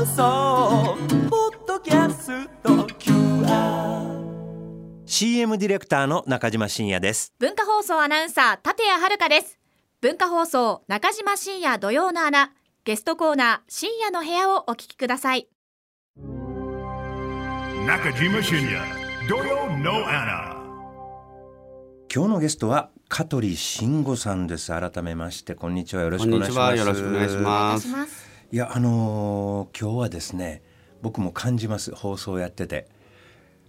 放送ポッドキャスト。CM ディレクターの中島真也です。文化放送アナウンサー立谷遥です。文化放送中島深夜土曜の穴ゲストコーナー深夜の部屋をお聞きください。中島深夜土曜の穴今日のゲストは香取慎吾さんです。改めましてこんにちは。よろしくお願いします。こんにちは。よろしくお願いしますいやあのー今日はですね僕も感じます。放送やってて。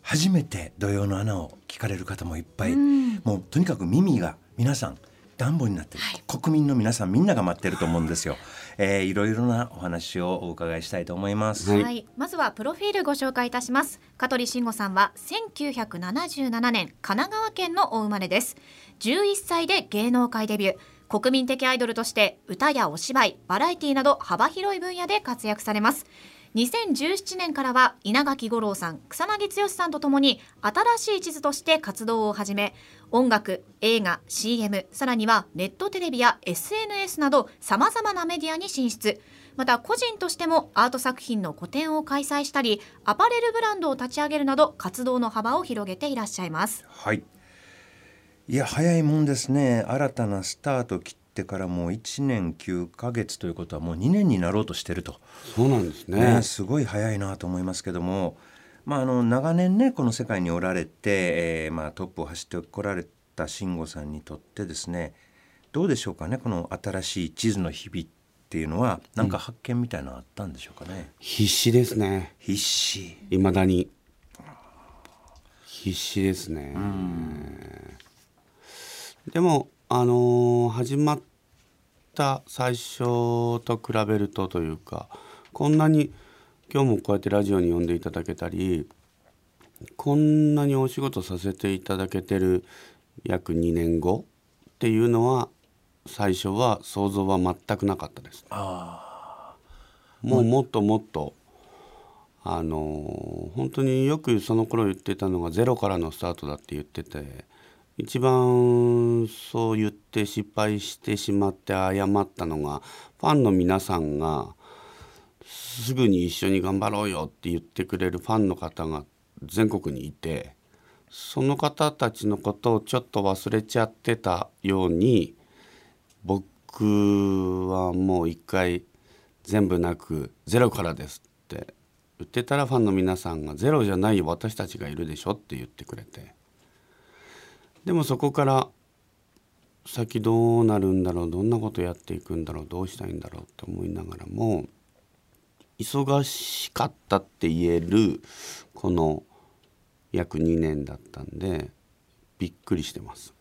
初めて土曜の穴を聞かれる方もいっぱい、もうとにかく耳が皆さん暖房になってる、国民の皆さんみんなが待ってると思うんですよ、えー、いろいろなお話をお伺いしたいと思います、はい、まずはプロフィールご紹介いたします。香取慎吾さんは1977年神奈川県のお生まれです。11歳で芸能界デビュー国民的アイドルとして歌やお芝居バラエティなど幅広い分野で活躍されます。2017年からは稲垣吾郎さん草薙剛さんとともに新しい地図として活動を始め音楽映画 CM さらにはネットテレビや SNS などさまざまなメディアに進出。また個人としてもアート作品の個展を開催したりアパレルブランドを立ち上げるなど活動の幅を広げていらっしゃいます。はい。いや早いもんですね。新たなスタート切ってからもう1年9ヶ月ということはもう2年になろうとしてると。そうなんですねね、すごい早いなと思いますけども、まああの長年ねこの世界におられて、えーまあトップを走ってこられた慎吾さんにとってですね、どうでしょうかねこの新しい地図の日々っていうのはなんか発見みたいなのあったんでしょうかね。必死ですね必死。いまだに必死ですねでもあのー始まった最初と比べるとというかこんなに今日もこうやってラジオに呼んでいただけたりこんなにお仕事させていただけてる約2年後っていうのは最初は想像は全くなかったです。もうもっともっとあの本当によくその頃言ってたのがゼロからのスタートだって言ってて一番そう言って失敗してしまって謝ったのがファンの皆さんがすぐに一緒に頑張ろうよって言ってくれるファンの方が全国にいてその方たちのことをちょっと忘れちゃってたように僕はもう一回全部なくゼロからですって言ってたらファンの皆さんがゼロじゃないよ私たちがいるでしょって言ってくれて。でもそこから先どうなるんだろうどんなことやっていくんだろうどうしたいんだろうって思いながらも忙しかったって言えるこの約2年だったんでびっくりしてます。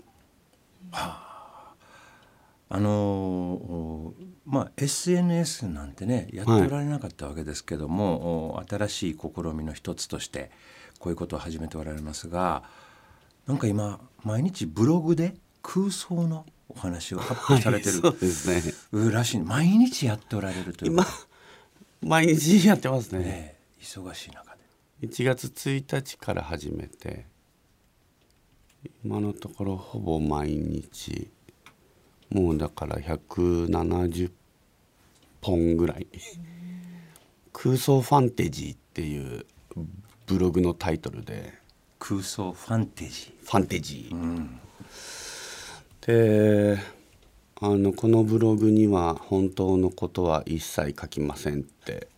あのまあ SNS なんてねやっておられなかったわけですけども、お新しい試みの一つとしてこういうことを始めておられますがなんか今毎日ブログで空想のお話を発表されてる、そうですね。らしい。毎日やっておられるという。今毎日やってますね。ね忙しい中で。1月1日から始めて今のところほぼ毎日。もうだから170本ぐらい「空想ファンテジー」っていうブログのタイトルで空想ファンテジファンテジー、であのこのブログには本当のことは一切書きませんって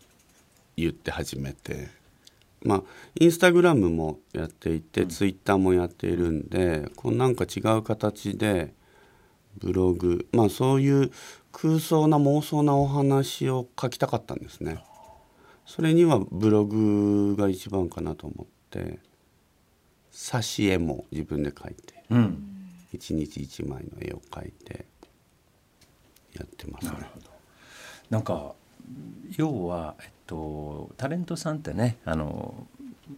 言って始めて。まあインスタグラムもやっていて、ツイッターもやっているんでこうなんか違う形でブログまあそういう空想な妄想なお話を書きたかったんですね。それにはブログが一番かなと思って挿絵も自分で描いてーうん。一日一枚の絵を描いてやってますね。なんか要は、えっと、タレントさんってねあの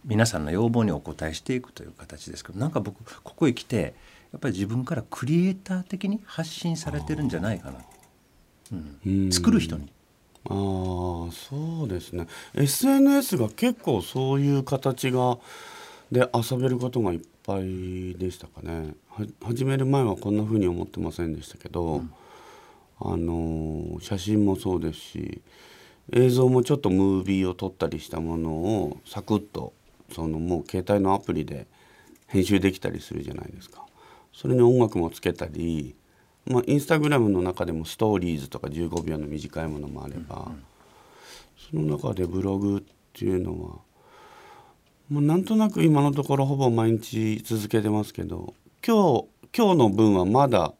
皆さんの要望にお応えしていくという形ですけどなんか僕ここへ来てやっぱり自分からクリエイター的に発信されてるんじゃないかな、うん。うん。作る人に。ああそうですね。SNS が結構そういう形がで遊べることがいっぱいでしたかね。は始める前はこんな風に思ってませんでしたけど、あのー写真もそうですし映像もちょっとムービーを撮ったりしたものをサクッとそのもう携帯のアプリで編集できたりするじゃないですか。それに音楽もつけたりまあインスタグラムの中でもストーリーズとか15秒の短いものもあれば、その中でブログっていうのはもうなんとなく今のところほぼ毎日続けてますけど今日今日の分はまだ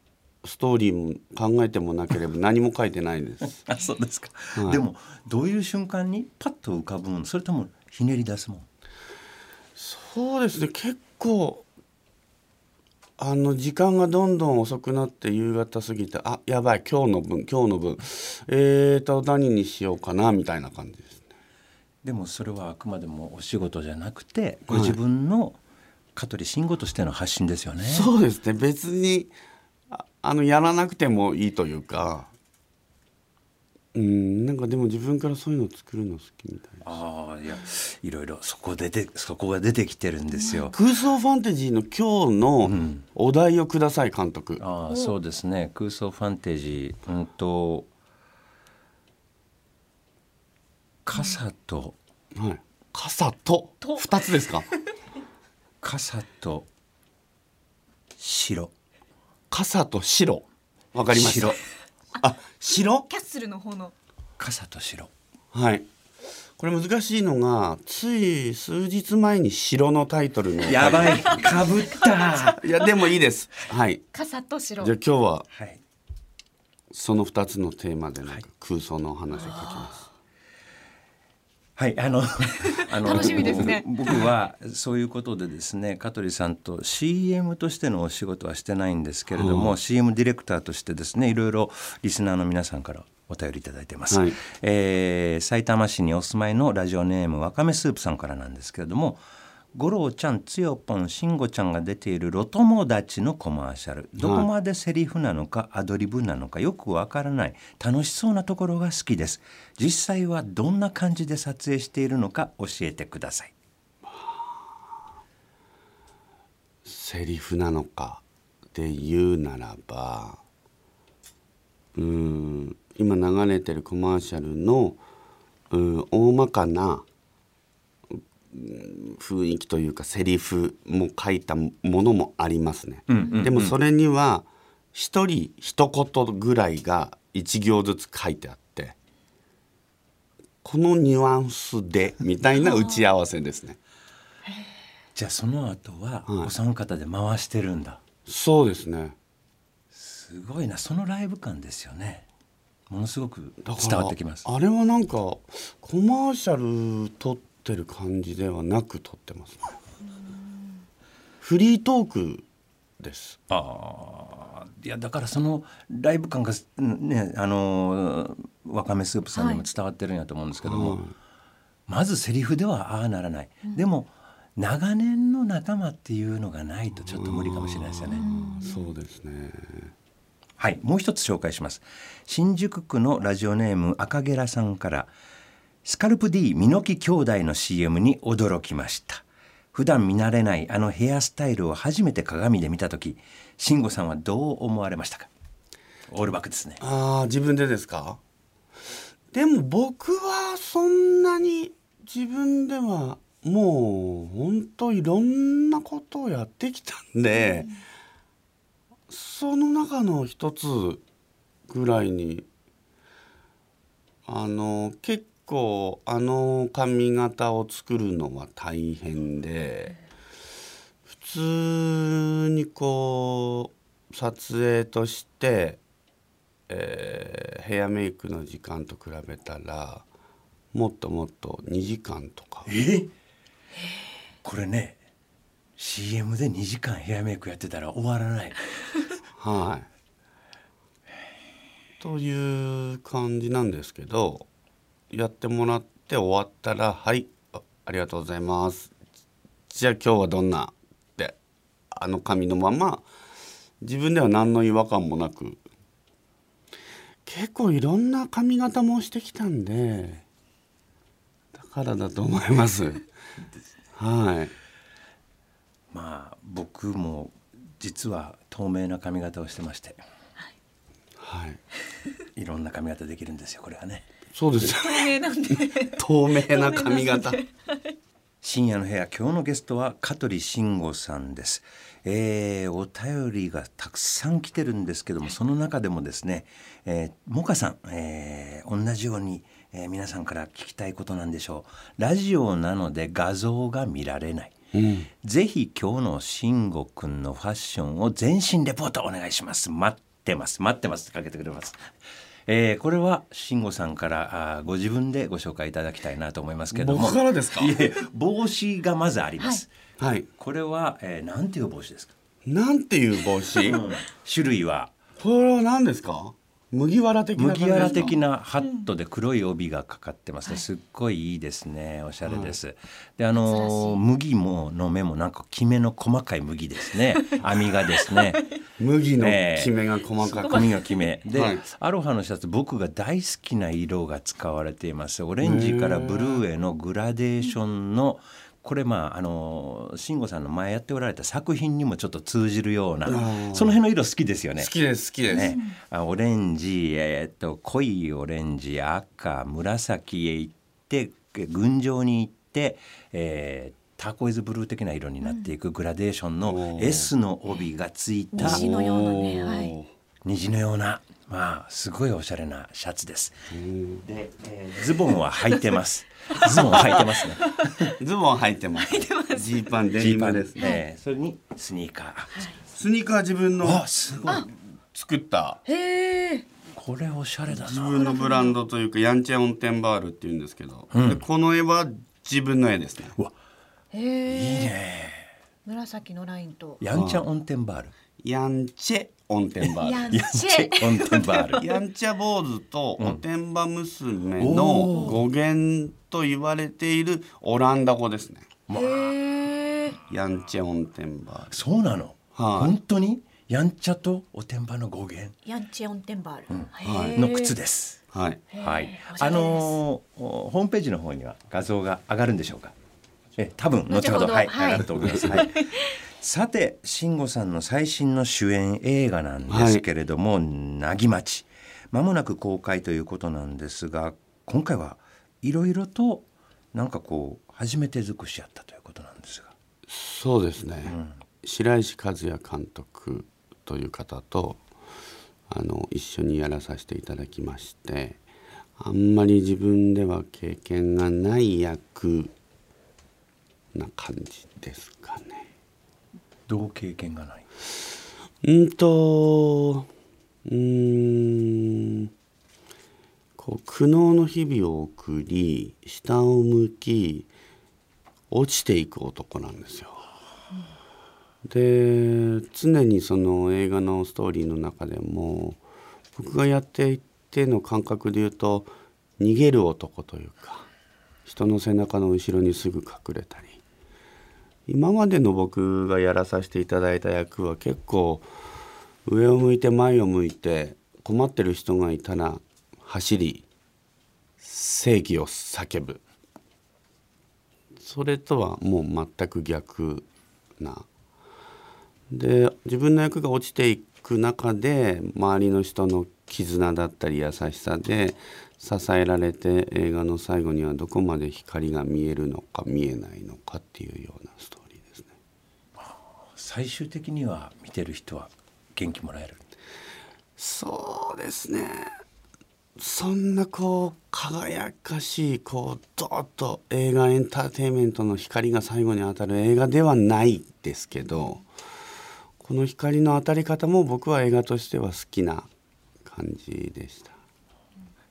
ストーリーも考えてもなければ何も書いてないです。あそうですか、はい。でもどういう瞬間にパッと浮かぶものそれともひねり出すもんそうですね。結構あの時間がどんどん遅くなって夕方過ぎてあやばい今日の分今日の分。えーと何にしようかなみたいな感じです。ね。でもそれはあくまでもお仕事じゃなくてご自分の香取慎吾としての発信ですよね。そうですね別にああのやらなくてもいいというかうんなんかでも自分からそういうの作るの好きみたいな。ああいやいろいろそこででそこが出てきてるんですよ。空想ファンタジーの今日のお題をください監督。ああそうですね空想ファンタジーうんと傘と。はい。傘と。二つですか？傘と。白。傘と白。わかりました。白。あ、白？キャッスルの方の。傘と白。はい。これ難しいのがつい数日前に白のタイトルの。やばい。かぶった。いやでもいいです。はい。傘と白。じゃあ今日ははい。その二つのテーマでなんか空想のお話を書きます、はい、あの、あの楽しみですね僕僕はそういうことでですね、香取さんと CM としてのお仕事はしてないんですけれども、CM ディレクターとしてですね、いろいろリスナーの皆さんからお便りいただいてます。はいえー埼玉市にお住まいのラジオネームわかめスープさんからなんですけれども。五郎ちゃん、つよぽん、しんごちゃんが出ているロ友達のコマーシャル。どこまでセリフなのかアドリブなのかよくわからない。楽しそうなところが好きです。実際はどんな感じで撮影しているのか教えてください。セリフなのかで言うならばうん今流れてるコマーシャルのうん大まかなうん雰囲気というかセリフも書いたものもありますね。でもそれには一人一言ぐらいが一行ずつ書いてあってこのニュアンスでみたいな打ち合わせですね。じゃあその後ははいお三方で回してるんだ、そうですね。すごいなそのライブ感ですよねものすごく伝わってきますあれはなんかコマーシャル撮ってる感じではなく撮ってますね。フリートークです。ああいやだからそのライブ感がうんねあのーわかめスープさんにも伝わってるんやと思うんですけども、はい。まずセリフではああならない、でも長年の仲間っていうのがないとちょっと無理かもしれないですよね。そうですね。はい、もう一つ紹介します。新宿区のラジオネーム赤ゲラさんから、スカルプ D ミノキ兄弟の CM に驚きました。普段見慣れないあのヘアスタイルを初めて鏡で見たとき、慎吾さんはどう思われましたか？オールバックですね。ああ自分でですか？でも僕はそんなに自分ではもう本当いろんなことをやってきたんで、その中の一つぐらいにあの結構あの髪型を作るのは大変で普通にこう撮影としてえーヘアメイクの時間と比べたらもっともっと2時間とか。え？これね CM で2時間ヘアメイクやってたら終わらない。はい。という感じなんですけどやってもらって終わったら「はいあありがとうございます」じゃあ今日はどんなってあの髪のまま自分では何の違和感もなく結構いろんな髪型もしてきたんでだからだと思います。はい。まあ僕も実は透明な髪型をしてましてはい。いろんな髪型できるんですよこれはねそうです透明なんで。透明な髪型。深夜の部屋今日のゲストは香取慎吾さんです、えー、お便りがたくさん来てるんですけどもその中でもですね、えー、モカさん、えー、同じように、えー、皆さんから聞きたいことなんでしょう。ラジオなので画像が見られない、うん。ぜひ今日の慎吾くんのファッションを全身レポートお願いします。待ってます。待ってますってかけてくれますえー、これは慎吾さんからあーご自分でご紹介いただきたいなと思いますけれども。僕からですか？いえ帽子がまずあります、はい。これは、えー、なんていう帽子ですか、なんていう帽子？種類は。これは何ですか？麦わら的な感じ麦ですか？わら的なハットで黒い帯がかかってますね、すっごいいいですね。おしゃれです、であのー麦もの目もなんかきめの細かい麦ですね。網がですね。麦のええ。きめが細かく、髪が決め。で、はい。アロハのシャツ僕が大好きな色が使われています。オレンジからブルーへのグラデーションのこれまああの慎吾さんの前やっておられた作品にもちょっと通じるようなーその辺の色好きですよね。好。きです好きです、ね、あオレンジ、えーっと濃いオレンジ赤紫へ行って群青に行って、えーターコイズブルー的な色になっていくグラデーションの S の帯がついた虹のようなねはい。虹のようなまあすごいおしゃれなシャツです。で、えーズボンは履いてます。ズボンは履いてますね。ズボン履いてますジーパンデニムですね、えーそれにスニーカー。スニーカー自分のあすごい。作ったへえこれおしゃれだな。自分のブランドというかヤンチェオンテンバールっていうんですけど、でこの絵は自分の絵ですねへいいえね。紫のラインとヤンチャオンテンバール。ヤンチェオンテンバール。ヤンヤンチチェェオンテンバール。ヤンチャ坊主とおてんば娘おのー。語源と言われているオランダ語ですね。へえヤンチェオンテンバール。そうなの？はい。本当に？ヤンチャとおてんばの語源？ヤンチェオンテンバール、はいへー。の靴です。はい。はい。あのーホームページの方には画像が上がるんでしょうか？え、多分後ほど。後ほど。はい、はい。上がると思います。はい。さて、慎吾さんの最新の主演映画なんですけれども、なぎまち。まもなく公開ということなんですが、今回はいろいろとなんかこう初めて尽くしやったということなんですが。そうですね、白石和也監督という方とあの一緒にやらさせていただきましてあんまり自分では経験がない役な感じですかね。どう経験がない？うんとうんこう苦悩の日々を送り下を向き落ちていく男なんですよ。で常にその映画のストーリーの中でも僕がやっていての感覚で言うと逃げる男というか人の背中の後ろにすぐ隠れたり今までの僕がやらさせていただいた役は結構上を向いて前を向いて困ってる人がいたら走り正義を叫ぶ。それとはもう全く逆な。で自分の役が落ちていく中で周りの人の絆だったり優しさで支えられて映画の最後にはどこまで光が見えるのか見えないのかっていうようなストーリーですね。最終的には見てる人は元気もらえる？そうですねそんなこう輝かしいこうドーッと映画エンターテインメントの光が最後に当たる映画ではないですけどこの光の当たり方も僕は映画としては好きな感じでした。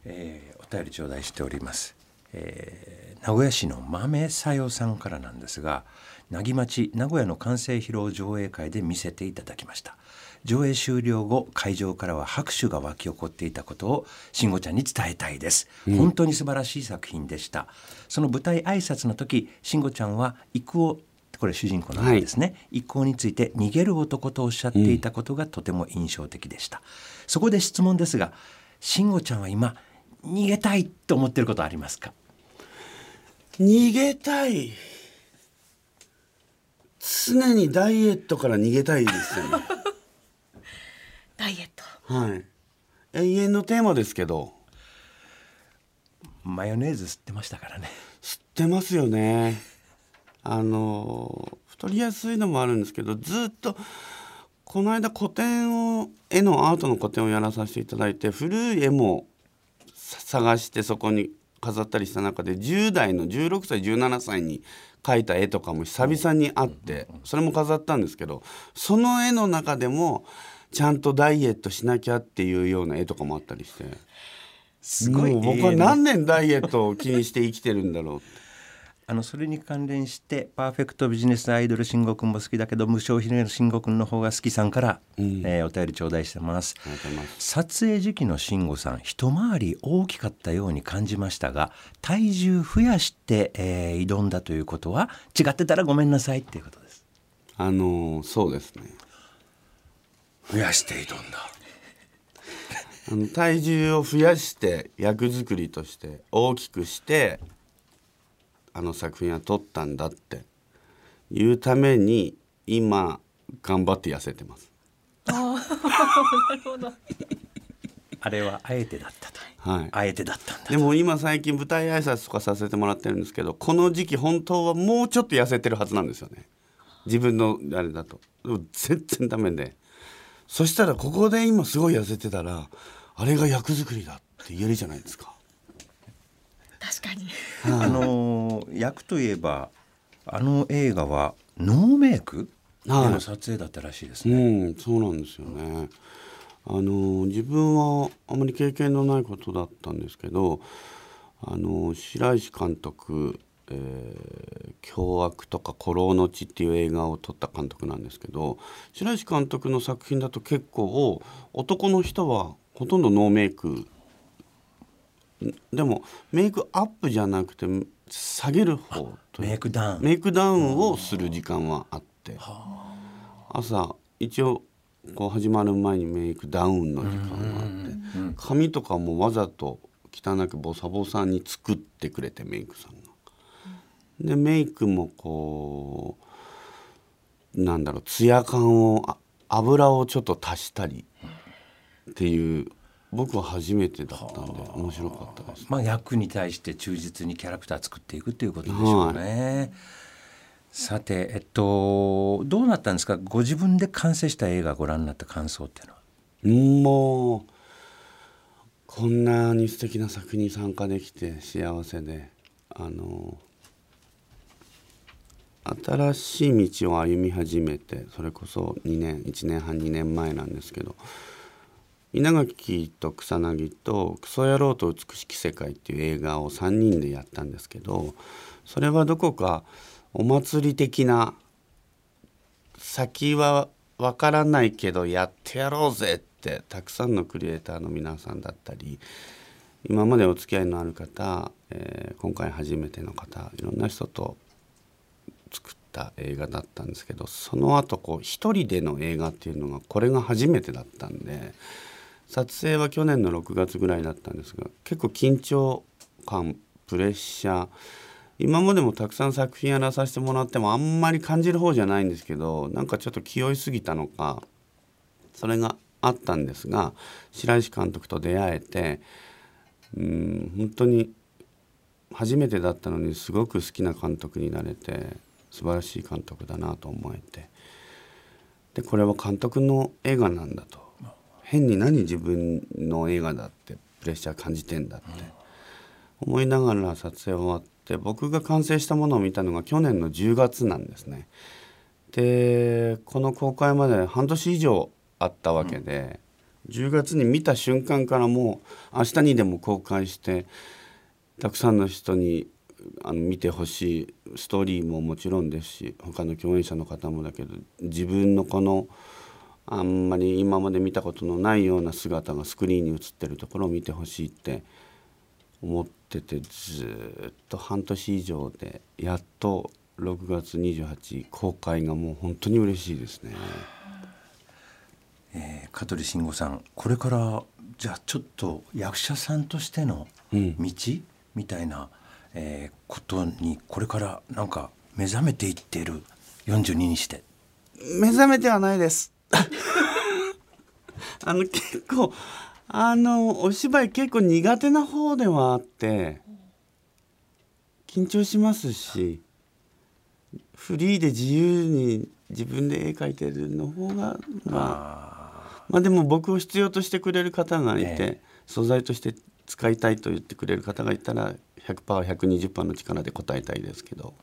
えーお便り頂戴しております、えー名古屋市の豆さよさんからなんですがなぎ町名古屋の完成披露上映会で見せていただきました。上映終了後会場からは拍手が沸き起こっていたことを慎吾ちゃんに伝えたいです、本当に素晴らしい作品でした。その舞台挨拶の時慎吾ちゃんは育夫これ主人公の名ですね、育夫について逃げる男とおっしゃっていたことがとても印象的でした、そこで質問ですが慎吾ちゃんは今逃げたいと思ってることありますか？逃げたい。常にダイエットから逃げたいですよね。ダイエット。はい。永遠のテーマですけど。マヨネーズ吸ってましたからね。吸ってますよね。あの太りやすいのもあるんですけどずっとこの間個展を絵のアートの個展をやらさせていただいて古い絵もさ探してそこに飾ったりした中で10代の16歳17歳に描いた絵とかも久々にあってそれも飾ったんですけどその絵の中でもちゃんとダイエットしなきゃっていうような絵とかもあったりして。すごい。もう僕は何年ダイエットを気にして生きてるんだろうってあのそれに関連してパーフェクトビジネスアイドル慎吾くんも好きだけど無償ひねの慎吾くんの方が好きさんから、えーお便り頂戴してます。撮影時期の慎吾さん一回り大きかったように感じましたが体重増やして、えー挑んだということは違ってたらごめんなさいっていうことです。あのそうですね。増やして挑んだ。あの体重を増やして役作りとして大きくしてあの作品は撮ったんだっていうために今頑張って痩せてます。あれはあえてだったと。はい。あえてだったんだでも今最近舞台挨拶とかさせてもらってるんですけどこの時期本当はもうちょっと痩せてるはずなんですよね。自分のあれだと。でも全然ダメで。そしたらここで今すごい痩せてたらあれが役作りだって言えるじゃないですか確かに あのー役といえばあの映画はノーメイク？ではいの撮影だったらしいですうね、ん、そうなんですよね。あの自分はあまり経験のないことだったんですけど、あの白石監督、えー凶悪とか孤狼の血っていう映画を撮った監督なんですけど、白石監督の作品だと結構男の人はほとんどノーメイク。でもメイクアップじゃなくて下げる方とメイクダウン。メイクダウンをする時間はあって。朝一応こう始まる前にメイクダウンの時間があって髪とかもわざと汚くボサボサに作ってくれてメイクさんが。でメイクもこうなんだろうツヤ感をあ油をちょっと足したりっていう僕は初めてだったんで面白かったです。まあ、役に対して忠実にキャラクター作っていくっていうことでしょうね。さて、えっと、どうなったんですか？ご自分で完成した映画ご覧になった感想っていうのは。うんもうこんなに素敵な作品に参加できて幸せであの新しい道を歩み始めてそれこそ2年1年半2年前なんですけど稲垣と草薙と「クソ野郎と美しき世界」っていう映画を3人でやったんですけどそれはどこかお祭り的な先はわからないけどやってやろうぜってたくさんのクリエイターの皆さんだったり今までお付き合いのある方、えー今回初めての方いろんな人と作った映画だったんですけどその後こう一人での映画っていうのがこれが初めてだったんで撮影は去年の6月ぐらいだったんですが結構緊張感プレッシャー今までもたくさん作品やらさせてもらってもあんまり感じる方じゃないんですけどなんかちょっと気負いすぎたのかそれがあったんですが白石監督と出会えてうん本当に初めてだったのにすごく好きな監督になれて素晴らしい監督だなと思えてでこれは監督の映画なんだと。変に何自分の映画だってプレッシャー感じてんだって思いながら撮影終わって僕が完成したものを見たのが去年の10月なんですね。でこの公開まで半年以上あったわけで、10月に見た瞬間からもう明日にでも公開してたくさんの人にあの見てほしいストーリーももちろんですし他の共演者の方もだけど自分のこのあんまり今まで見たことのないような姿がスクリーンに映ってるところを見てほしいって思っててずーっと半年以上でやっと6月28公開がもう本当に嬉しいですね。えー香取慎吾さんこれからじゃあちょっと役者さんとしてのうん道、みたいな、えーことにこれからなんか目覚めていっている42にして目覚めてはないです。あの結構あのお芝居結構苦手な方ではあって緊張しますしフリーで自由に自分で絵描いてるの方がまあまあでも僕を必要としてくれる方がいて、ええ。素材として使いたいと言ってくれる方がいたら 100%120% の力で答えたいですけど。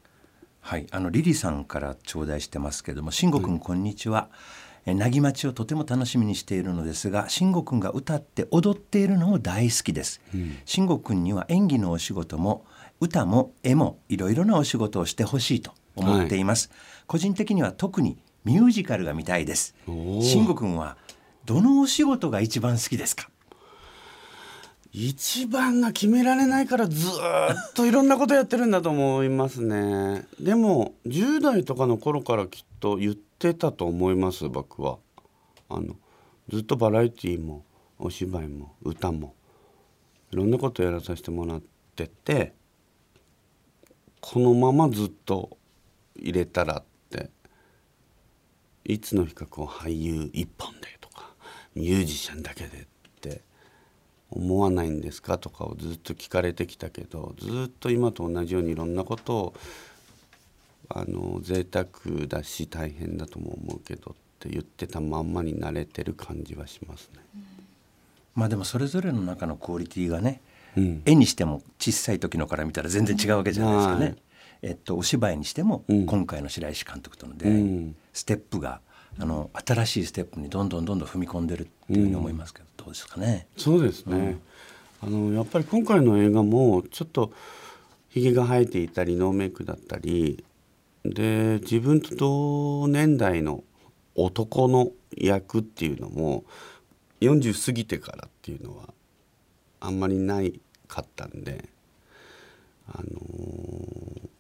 はい、あのリリさんから頂戴してますけども、慎吾くんこんにちは。えなぎまちをとても楽しみにしているのですが、慎吾くんが歌って踊っているのも大好きです。慎吾くんには演技のお仕事も歌も絵もいろいろなお仕事をしてほしいと思っています。個人的には特にミュージカルが見たいです。ー慎吾くんはどのお仕事が一番好きですか？一番が決められないからずーっといろんなことやってるんだと思いますねでも10代とかの頃からきっと言ってたと思います僕は。あのずっとバラエティーもお芝居も歌もいろんなことやらさせてもらっててこのままずっと入れたらっていつの日かこう俳優一本でとかミュージシャンだけでって思わないんですかとかをずっと聞かれてきたけどずっと今と同じようにいろんなことをあの贅沢だし大変だとも思うけどって言ってたまんまに慣れてる感じはしますね。まあでもそれぞれの中のクオリティがね、うん。絵にしても小さい時のから見たら全然違うわけじゃないですかね。はいえっと、お芝居にしても、うん。今回の白石監督との出会い、うん。ステップがあの新しいステップにどんどんどんどん踏み込んでるっていうふうに思いますけど、どうですかね？そうですね、あのやっぱり今回の映画もちょっとひげが生えていたりノーメイクだったりで自分と同年代の男の役っていうのも40過ぎてからっていうのはあんまりないかったんで、あのー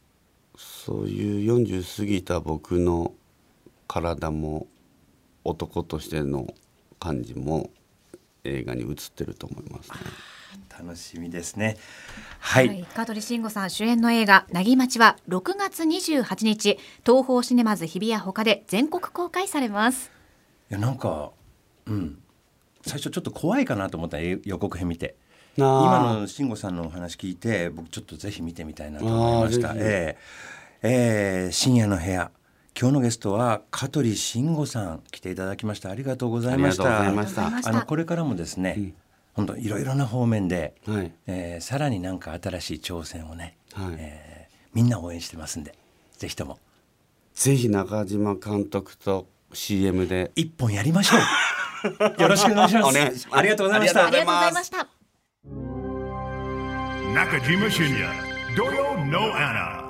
そういう40過ぎた僕の体も男としての感じも映画に映ってると思いますね。楽しみですね。はい、はい、香取慎吾さん主演の映画「なぎまち」は6月28日東宝シネマズ日比谷ほかで全国公開されます。いやなんか、うん、最初ちょっと怖いかなと思ったえ予告編見て。今の慎吾さんのお話聞いて僕ちょっとぜひ見てみたいなと思いました。あーええええ深夜の部屋。今日のゲストは香取慎吾さん来ていただきました。ありがとうございました。ありがとうございました。あのこれからもですね、本当いろいろな方面で、はい。えーさらになんか新しい挑戦をね、はい。えーみんな応援してますんでぜひとも。ぜひ中島監督と CM で。一本やりましょう。よろしくお願いします。ありがとうございましたありがとうございますありがとうございました。Nakajima Shinya, Doyo no Anna.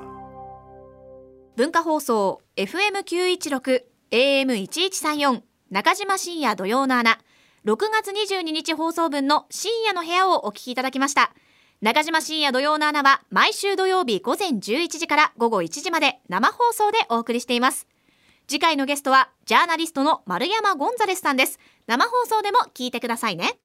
文化放送 FM916 AM1134 中島深夜土曜の穴6月22日放送分の深夜の部屋をお聞きいただきました。中島深夜土曜の穴は毎週土曜日午前11時から午後1時まで生放送でお送りしています。次回のゲストはジャーナリストの丸山ゴンザレスさんです。生放送でも聞いてくださいね。